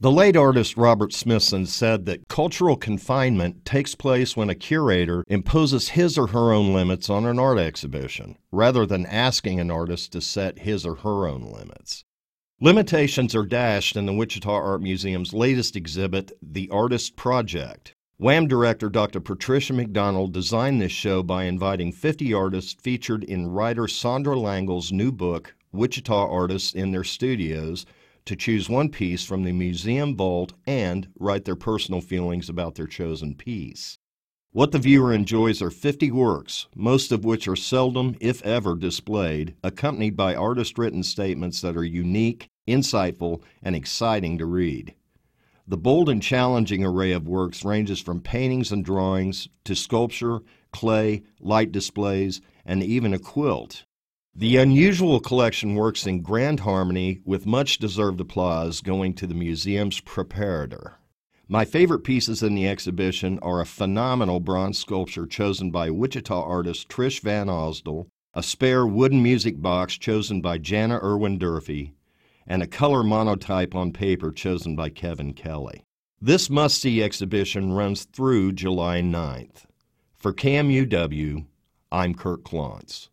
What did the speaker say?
The late artist Robert Smithson said that cultural confinement takes place when a curator imposes his or her own limits on an art exhibition, rather than asking an artist to set his or her own limits. Limitations are dashed in the Wichita Art Museum's latest exhibit, The Artist Project. WAM director Dr. Patricia McDonald designed this show by inviting 50 artists featured in writer Sandra Langle's new book, Wichita Artists in Their Studios, to choose one piece from the museum vault and write their personal feelings about their chosen piece. What the viewer enjoys are 50 works, most of which are seldom, if ever, displayed, accompanied by artist written statements that are unique, insightful, and exciting to read. The bold and challenging array of works ranges from paintings and drawings to sculpture, clay, light displays, and even a quilt. The unusual collection works in grand harmony with much deserved applause going to the museum's preparator. My favorite pieces in the exhibition are a phenomenal bronze sculpture chosen by Wichita artist Trish Van Osdol, a spare wooden music box chosen by Jana Irwin Durfee, and a color monotype on paper chosen by Kevin Kelly. This must see exhibition runs through July 9th. For KMUW, I'm Kurt Klontz.